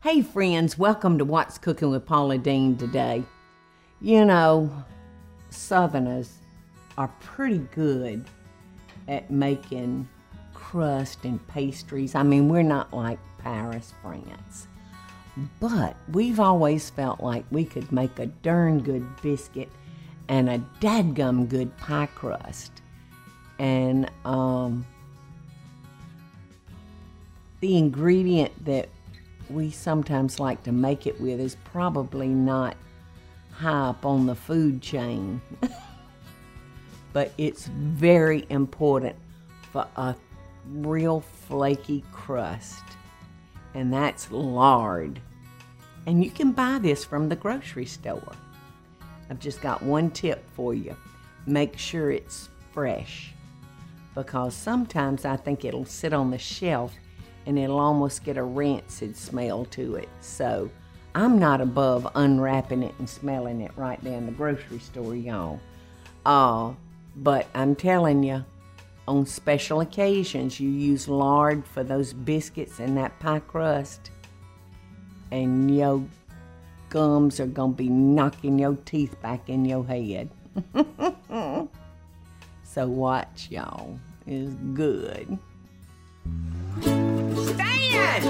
Hey, friends, welcome to What's Cooking with Paula Deen today. You know, Southerners are pretty good at making crust and pastries. I mean, we're not like Paris, France. But we've always felt like we could make a darn good biscuit and a dadgum good pie crust. And um, the ingredient that we sometimes like to make it with is probably not high up on the food chain. but it's very important for a real flaky crust. And that's lard. And you can buy this from the grocery store. I've just got one tip for you. Make sure it's fresh. Because sometimes I think it'll sit on the shelf and it'll almost get a rancid smell to it. So I'm not above unwrapping it and smelling it right there in the grocery store, y'all. Uh, but I'm telling you, on special occasions, you use lard for those biscuits and that pie crust, and your gums are gonna be knocking your teeth back in your head. so watch, y'all. It's good. Stan!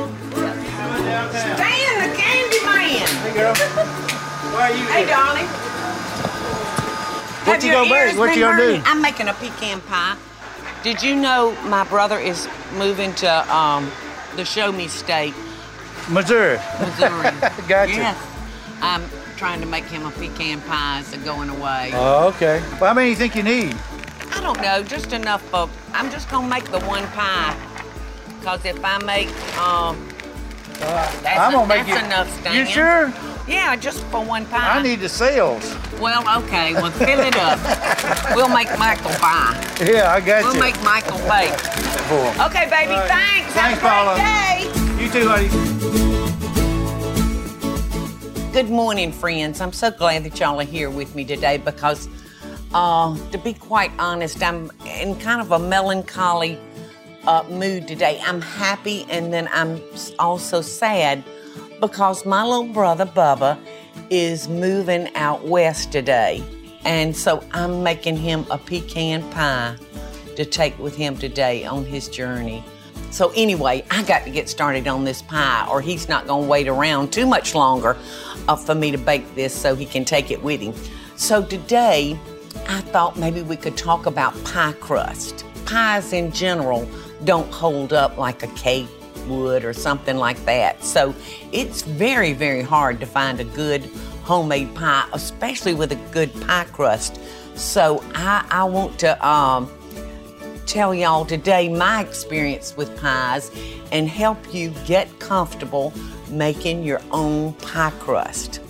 Stan, the candy man! Hey girl, why are you Hey, here? darling. What Have you gonna make? What you gonna do? I'm making a pecan pie. Did you know my brother is moving to um, the Show Me State, Missouri. Missouri? Gotcha. Yes. I'm trying to make him a pecan pie as a going away. Oh, okay. Well, how many do you think you need? I don't know, just enough of. I'm just gonna make the one pie. Cause if I make, um, that's, I'm gonna make that's you. enough, Stan. You sure? Yeah, just for one pie. I need the sales. Well, okay, well, fill it up. we'll make Michael pie. Yeah, I got We'll you. make Michael bake. Okay, baby, right. thanks. Thanks, Have a Paula. day. You too, honey. Good morning, friends. I'm so glad that y'all are here with me today because, uh, to be quite honest, I'm in kind of a melancholy uh, mood today. I'm happy and then I'm also sad because my little brother Bubba is moving out west today. And so I'm making him a pecan pie to take with him today on his journey. So anyway, I got to get started on this pie, or he's not going to wait around too much longer uh, for me to bake this so he can take it with him. So today, I thought maybe we could talk about pie crust. Pies in general don't hold up like a cake would or something like that. So it's very, very hard to find a good homemade pie, especially with a good pie crust. So I, I want to um, tell y'all today my experience with pies and help you get comfortable making your own pie crust.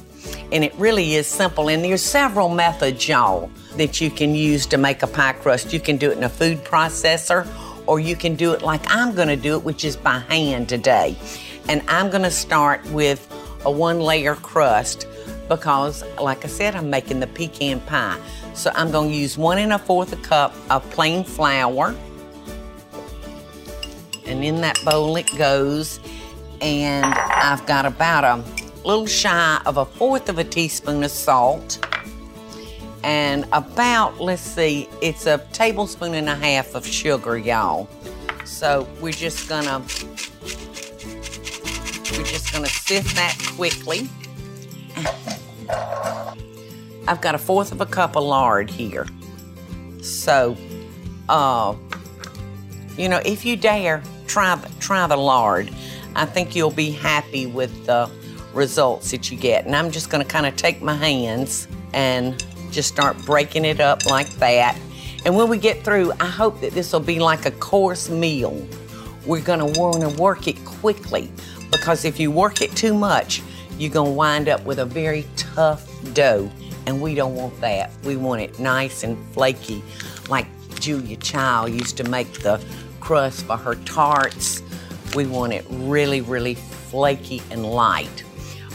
And it really is simple. And there's several methods, y'all, that you can use to make a pie crust. You can do it in a food processor, or you can do it like I'm gonna do it, which is by hand today. And I'm gonna start with a one layer crust because, like I said, I'm making the pecan pie. So I'm gonna use one and a fourth a cup of plain flour. And in that bowl it goes. And I've got about a little shy of a fourth of a teaspoon of salt. And about, let's see, it's a tablespoon and a half of sugar, y'all. So we're just gonna we're just gonna sift that quickly. I've got a fourth of a cup of lard here. So, uh, you know, if you dare, try try the lard. I think you'll be happy with the results that you get. And I'm just to kind of take my hands and just start breaking it up like that. And when we get through, I hope that this will be like a course meal. We're want to work it quickly because if you work it too much, you're to wind up with a very tough dough. And we don't want that. We want it nice and flaky, like Julia Child used to make the crust for her tarts. We want it really, really flaky and light.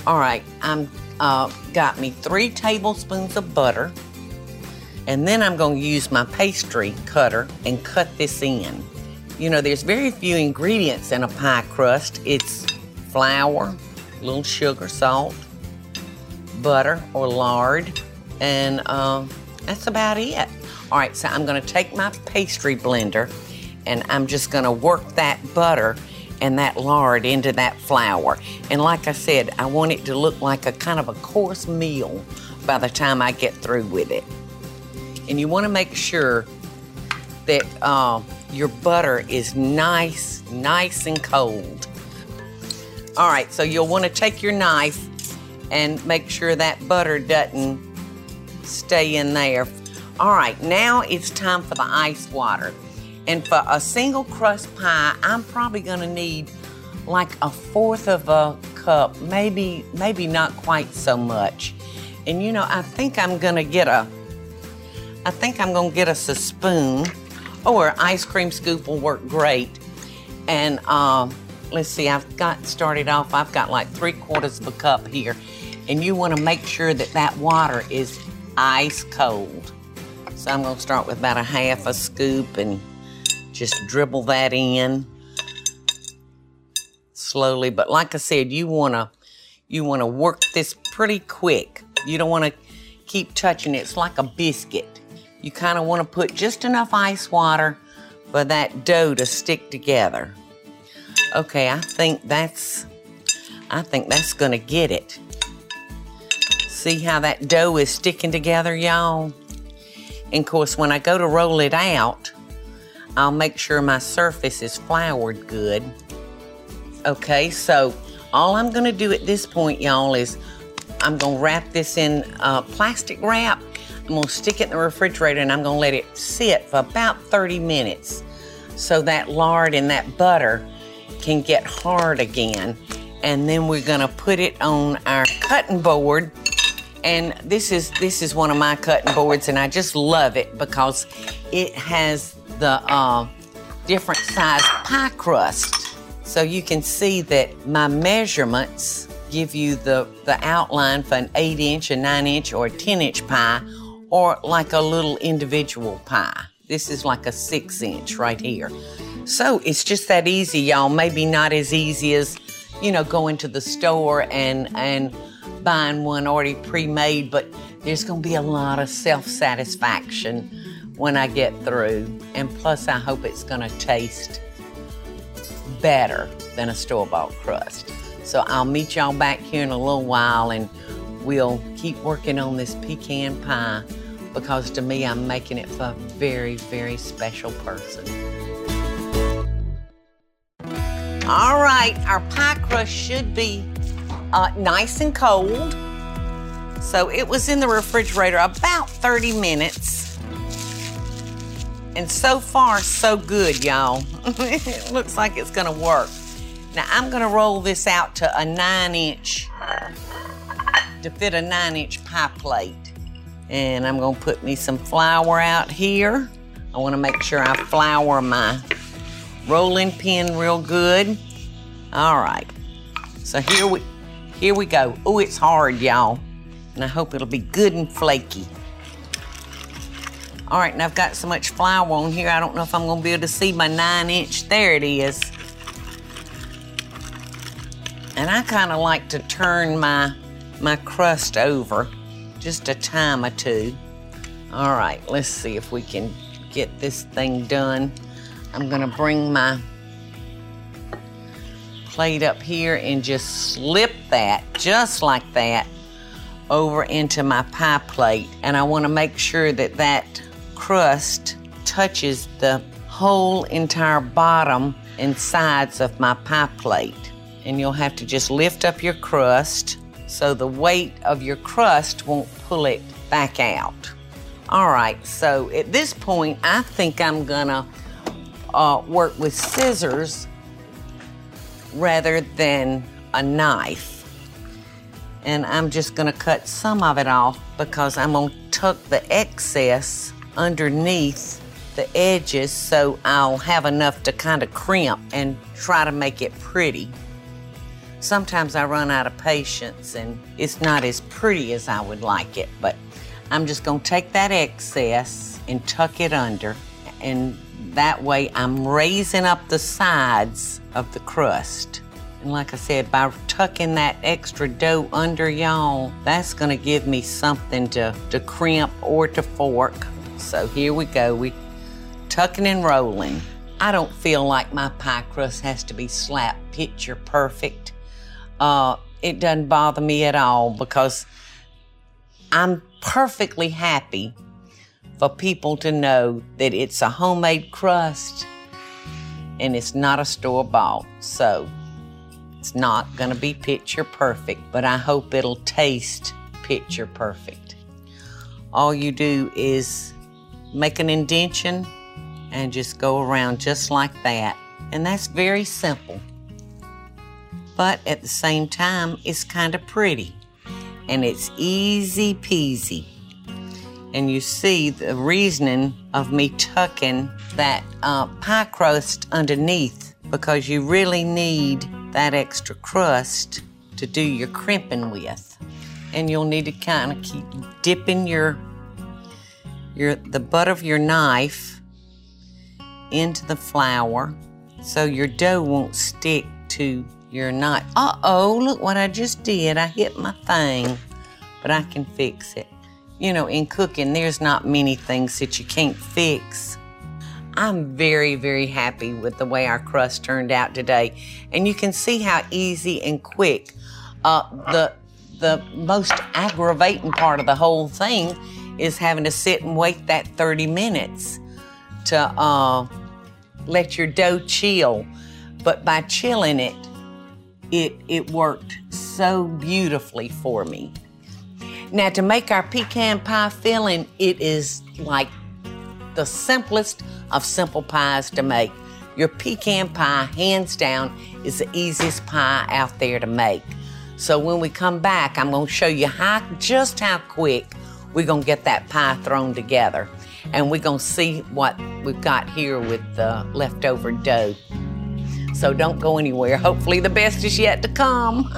All right, I'm uh, got me three tablespoons of butter, and then I'm going to use my pastry cutter and cut this in. You know, there's very few ingredients in a pie crust. It's flour, a little sugar, salt, butter or lard, and uh, that's about it. All right, so I'm gonna take my pastry blender and I'm just gonna work that butter and that lard into that flour. And like I said, I want it to look like a kind of a coarse meal by the time I get through with it. And you wanna make sure that uh, your butter is nice, nice and cold. All right, so you'll wanna take your knife and make sure that butter doesn't stay in there. All right, now it's time for the ice water. And for a single crust pie, I'm probably gonna need like a fourth of a cup, maybe, maybe not quite so much. And you know, I think I'm gonna get a, I think I'm gonna get us a spoon or ice cream scoop will work great. And um, let's see, I've got started off, I've got like three quarters of a cup here. And you wanna make sure that that water is ice cold. So I'm gonna start with about a half a scoop and just dribble that in slowly. But like I said, you wanna you wanna work this pretty quick. You don't wanna keep touching it. It's like a biscuit. You kind of want to put just enough ice water for that dough to stick together. Okay, I think that's I think that's gonna get it. See how that dough is sticking together, y'all? And of course, when I go to roll it out, I'll make sure my surface is floured good. Okay, so all I'm gonna do at this point, y'all, is I'm gonna wrap this in uh, plastic wrap. I'm gonna stick it in the refrigerator and I'm gonna let it sit for about 30 minutes so that lard and that butter can get hard again. And then we're gonna put it on our cutting board. And this is this is one of my cutting boards, and I just love it because it has the uh, different size pie crust. So you can see that my measurements give you the, the outline for an 8 inch, a 9 inch, or a 10 inch pie, or like a little individual pie. This is like a 6 inch right here. So it's just that easy, y'all. Maybe not as easy as, you know, going to the store and, and buying one already pre made, but there's going to be a lot of self satisfaction when I get through. And plus, I hope it's going to taste better than a store bought crust. So I'll meet y'all back here in a little while and we'll keep working on this pecan pie because to me, I'm making it for a very, very special person. All right, our pie crust should be uh, nice and cold. So it was in the refrigerator about 30 minutes. And so far, so good, y'all. it looks like it's gonna work. Now I'm gonna roll this out to a nine inch, to fit a nine inch pie plate. And I'm gonna put me some flour out here. I wanna make sure I flour my rolling pin real good. All right, so here we, here we go. Oh, it's hard, y'all. And I hope it'll be good and flaky. All right, and I've got so much flour on here, I don't know if I'm gonna be able to see my nine inch. There it is. And I kind of like to turn my, my crust over just a time or two. All right, let's see if we can get this thing done. I'm gonna bring my plate up here and just slip that, just like that, over into my pie plate. And I wanna make sure that that crust touches the whole entire bottom and sides of my pie plate. And you'll have to just lift up your crust so the weight of your crust won't pull it back out. All right, so at this point, I think I'm gonna uh, work with scissors rather than a knife. And I'm just gonna cut some of it off because I'm gonna tuck the excess underneath the edges so I'll have enough to kind of crimp and try to make it pretty. Sometimes I run out of patience and it's not as pretty as I would like it, but I'm just gonna take that excess and tuck it under and that way I'm raising up the sides of the crust. And like I said, by tucking that extra dough under y'all, that's gonna give me something to, to crimp or to fork. So here we go, we tucking and rolling. I don't feel like my pie crust has to be slap picture perfect. Uh, it doesn't bother me at all because I'm perfectly happy for people to know that it's a homemade crust and it's not a store bought. So it's not going to be picture perfect, but I hope it'll taste picture perfect. All you do is make an indention and just go around just like that. And that's very simple. But at the same time, it's kind of pretty and it's easy peasy. And you see the reasoning of me tucking that uh, pie crust underneath because you really need that extra crust to do your crimping with. And you'll need to kind of keep dipping your your the butt of your knife into the flour so your dough won't stick to your knife. Uh-oh, look what I just did. I hit my thing, but I can fix it. You know, in cooking, there's not many things that you can't fix. I'm very, very happy with the way our crust turned out today. And you can see how easy and quick. Uh, the, the most aggravating part of the whole thing is having to sit and wait that 30 minutes to uh, let your dough chill. But by chilling it, it, it worked so beautifully for me. Now, to make our pecan pie filling, it is like the simplest of simple pies to make. Your pecan pie, hands down, is the easiest pie out there to make. So when we come back, I'm going to show you how just how quick we're going to get that pie thrown together. And we're going to see what we've got here with the leftover dough. So don't go anywhere. Hopefully, the best is yet to come.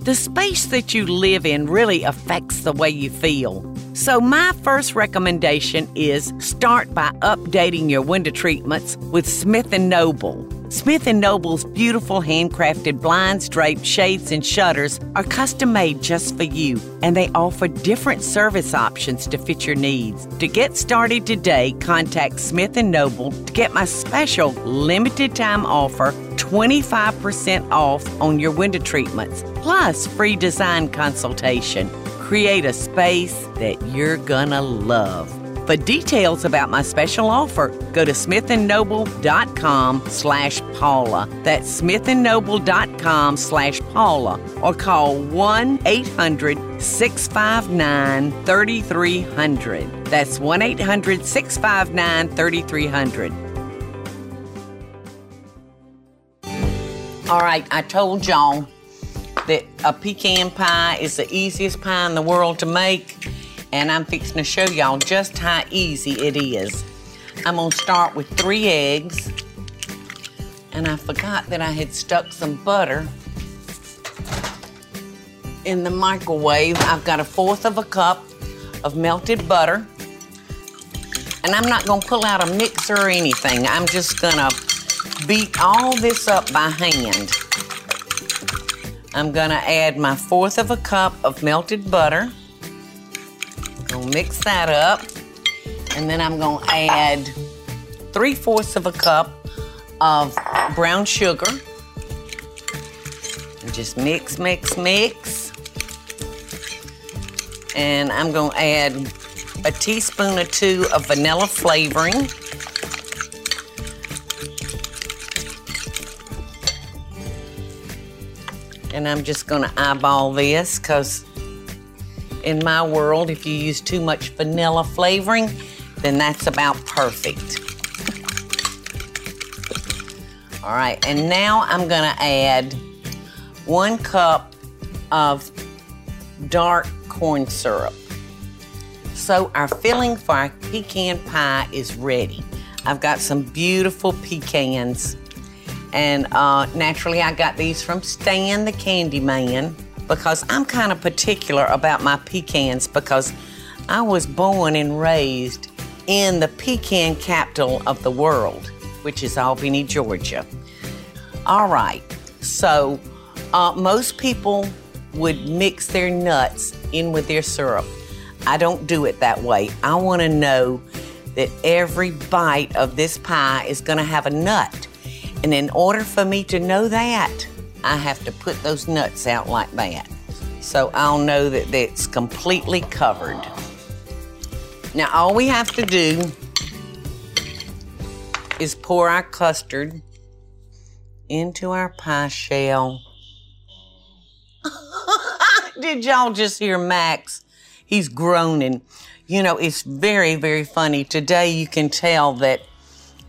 the space that you live in really affects the way you feel. So, my first recommendation is start by updating your window treatments with Smith & Noble. Smith & Noble's beautiful handcrafted blinds, drapes, shades, and shutters are custom made just for you, and they offer different service options to fit your needs. To get started today, contact Smith & Noble to get my special limited time offer 25% off on your window treatments, plus free design consultation. Create a space that you're gonna love. For details about my special offer, go to smithandnoble.com slash Paula. That's smithandnoble.com slash Paula or call 1-800-659-3300. That's 1-800-659-3300. All right, I told y'all that a pecan pie is the easiest pie in the world to make, and I'm fixing to show y'all just how easy it is. I'm gonna start with three eggs, and I forgot that I had stuck some butter in the microwave. I've got a fourth of a cup of melted butter, and I'm not gonna pull out a mixer or anything. I'm just gonna beat all this up by hand. I'm gonna add my fourth of a cup of melted butter. Gonna mix that up. And then I'm gonna add three fourths of a cup of brown sugar. And just mix, mix, mix. And I'm gonna add a teaspoon or two of vanilla flavoring. and I'm just gonna eyeball this because in my world, if you use too much vanilla flavoring, then that's about perfect. All right, and now I'm gonna add one cup of dark corn syrup. So our filling for our pecan pie is ready. I've got some beautiful pecans and uh, naturally, I got these from Stan the Candy Man because I'm kind of particular about my pecans because I was born and raised in the pecan capital of the world, which is Albany, Georgia. All right. So, uh, most people would mix their nuts in with their syrup. I don't do it that way. I want to know that every bite of this pie is going to have a nut. And in order for me to know that, I have to put those nuts out like that. So I'll know that it's completely covered. Now, all we have to do is pour our custard into our pie shell. Did y'all just hear Max? He's groaning. You know, it's very, very funny. Today you can tell that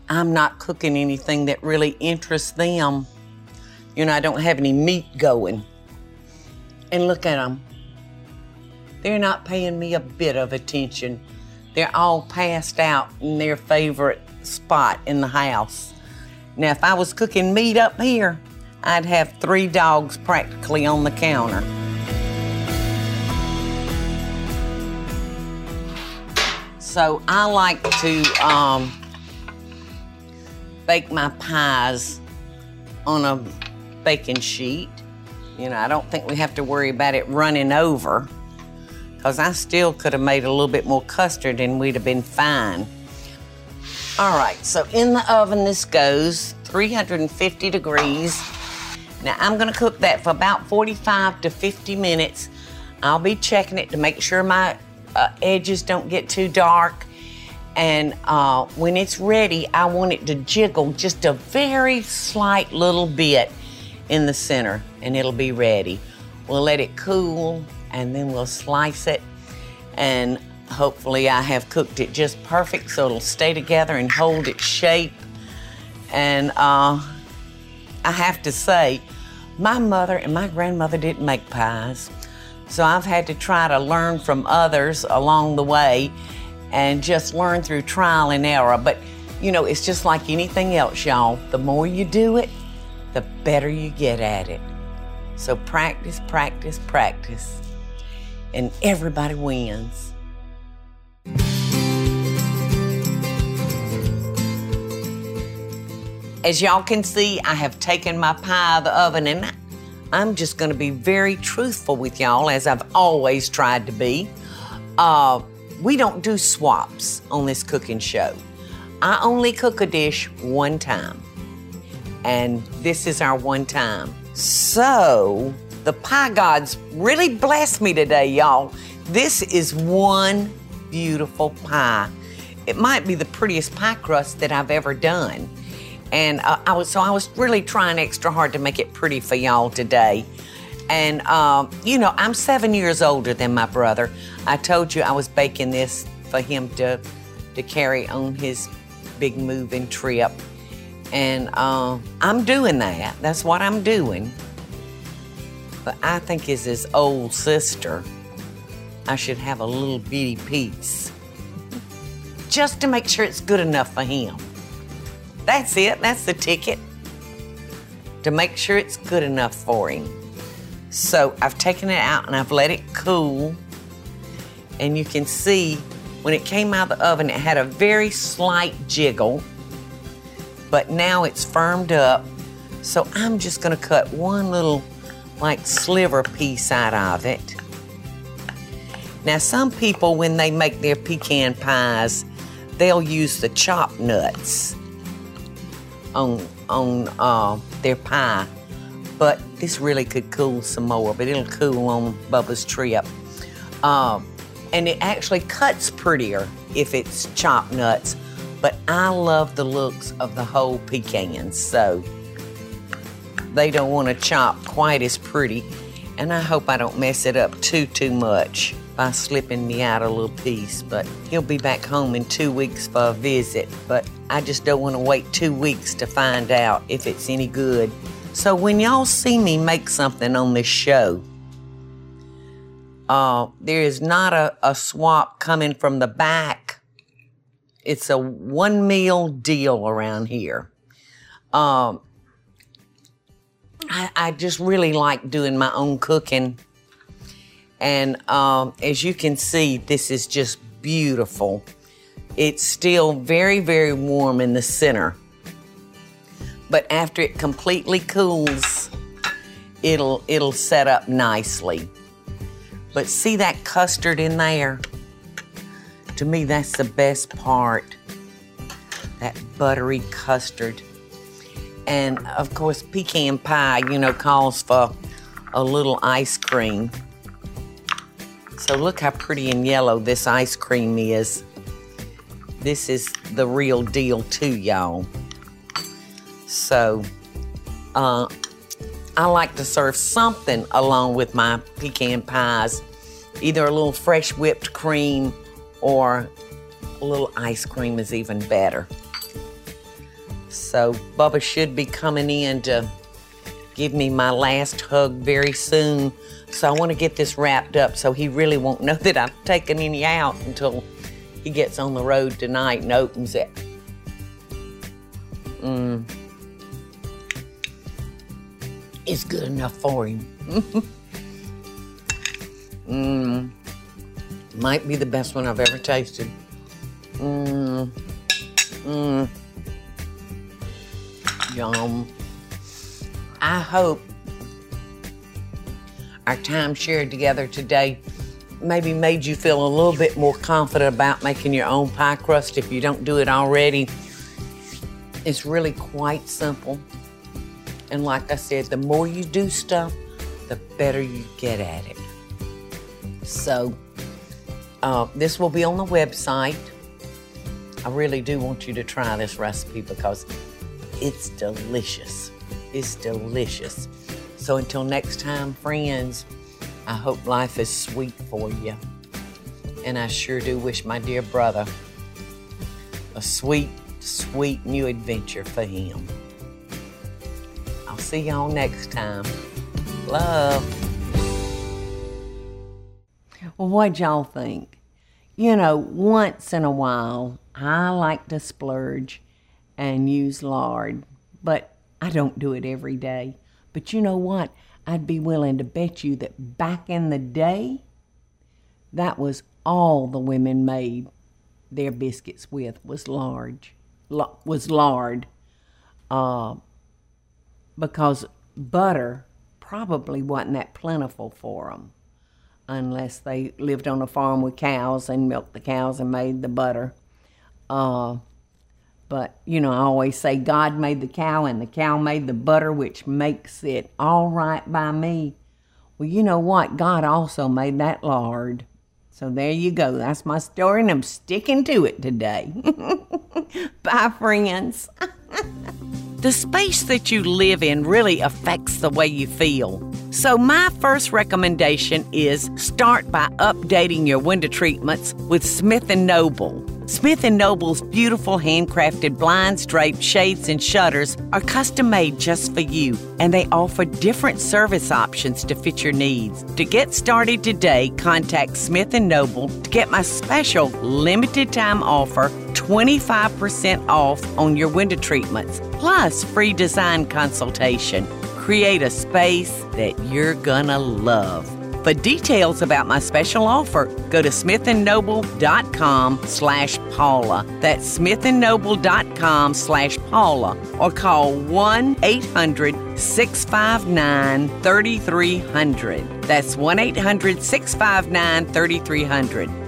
I'm not cooking anything that really interests them. You know, I don't have any meat going. And look at them. They're not paying me a bit of attention. They're all passed out in their favorite spot in the house. Now, if I was cooking meat up here, I'd have three dogs practically on the counter. So I like to um, bake my pies on a baking sheet. You know, I don't think we have to worry about it running over because I still could have made a little bit more custard and we'd have been fine. All right, so in the oven this goes, 350 degrees. Now I'm gonna cook that for about 45 to 50 minutes. I'll be checking it to make sure my uh, edges don't get too dark. And uh, when it's ready, I want it to jiggle just a very slight little bit in the center and it'll be ready. We'll let it cool and then we'll slice it and hopefully I have cooked it just perfect so it'll stay together and hold its shape. And uh, I have to say, my mother and my grandmother didn't make pies. So I've had to try to learn from others along the way and just learn through trial and error. But you know, it's just like anything else, y'all. The more you do it, the better you get at it. So practice, practice, practice, and everybody wins. As y'all can see, I have taken my pie out of the oven and I'm just going to be very truthful with y'all, as I've always tried to be. Uh, we don't do swaps on this cooking show. I only cook a dish one time, and this is our one time. So, the pie gods really blessed me today, y'all. This is one beautiful pie. It might be the prettiest pie crust that I've ever done. And uh, I was so I was really trying extra hard to make it pretty for y'all today. And um, you know, I'm seven years older than my brother. I told you I was baking this for him to to carry on his big moving trip. And uh, I'm doing that. That's what I'm doing. But I think as his old sister, I should have a little bitty piece. Just to make sure it's good enough for him. That's it, that's the ticket. To make sure it's good enough for him. So I've taken it out and I've let it cool. And you can see when it came out of the oven, it had a very slight jiggle, but now it's firmed up. So I'm just gonna cut one little like sliver piece out of it. Now, some people, when they make their pecan pies, they'll use the chopped nuts on on uh, their pie. But this really could cool some more, but it'll cool on Bubba's trip. Um, and it actually cuts prettier if it's chopped nuts. But I love the looks of the whole pecans, so they don't want to chop quite as pretty. And I hope I don't mess it up too, too much by slipping me out a little piece. But he'll be back home in two weeks for a visit. But I just don't want to wait two weeks to find out if it's any good. So when y'all see me make something on this show, uh, there is not a, a swap coming from the back. It's a one meal deal around here. Um, I, I just really like doing my own cooking. And um, as you can see, this is just beautiful. It's still very, very warm in the center. but after it completely cools, it'll it'll set up nicely. But see that custard in there? To me, that's the best part. That buttery custard. And of course, pecan pie, you know, calls for a little ice cream. So look how pretty and yellow this ice cream is. This is the real deal too, y'all. So, uh, I like to serve something along with my pecan pies, either a little fresh whipped cream or a little ice cream is even better. So, Bubba should be coming in to give me my last hug very soon. So, I want to get this wrapped up so he really won't know that I've taken any out until he gets on the road tonight and opens it. Mmm is good enough for him. Mmm. Might be the best one I've ever tasted. Mmm. Mmm. Yum. I hope our time shared together today maybe made you feel a little bit more confident about making your own pie crust if you don't do it already. It's really quite simple. And like I said, the more you do stuff, the better you get at it. So, uh, this will be on the website. I really do want you to try this recipe because it's delicious. It's delicious. So, until next time, friends, I hope life is sweet for you. And I sure do wish my dear brother a sweet, sweet new adventure for him. I'll see y'all next time. Love. Well, what y'all think? You know, once in a while, I like to splurge and use lard, but I don't do it every day. But you know what? I'd be willing to bet you that back in the day, that was all the women made their biscuits with was large, was lard. Uh, because butter probably wasn't that plentiful for them unless they lived on a farm with cows and milked the cows and made the butter. Uh, but, you know, I always say God made the cow and the cow made the butter, which makes it all right by me. Well, you know what? God also made that lard. So there you go. That's my story, and I'm sticking to it today. Bye, friends. The space that you live in really affects the way you feel. So, my first recommendation is start by updating your window treatments with Smith & Noble. Smith & Noble's beautiful handcrafted blinds, drapes, shades, and shutters are custom made just for you, and they offer different service options to fit your needs. To get started today, contact Smith & Noble to get my special limited time offer 25% off on your window treatments, plus free design consultation. Create a space that you're gonna love. For details about my special offer, go to smithandnoble.com slash Paula. That's smithandnoble.com slash Paula or call 1-800-659-3300. That's 1-800-659-3300.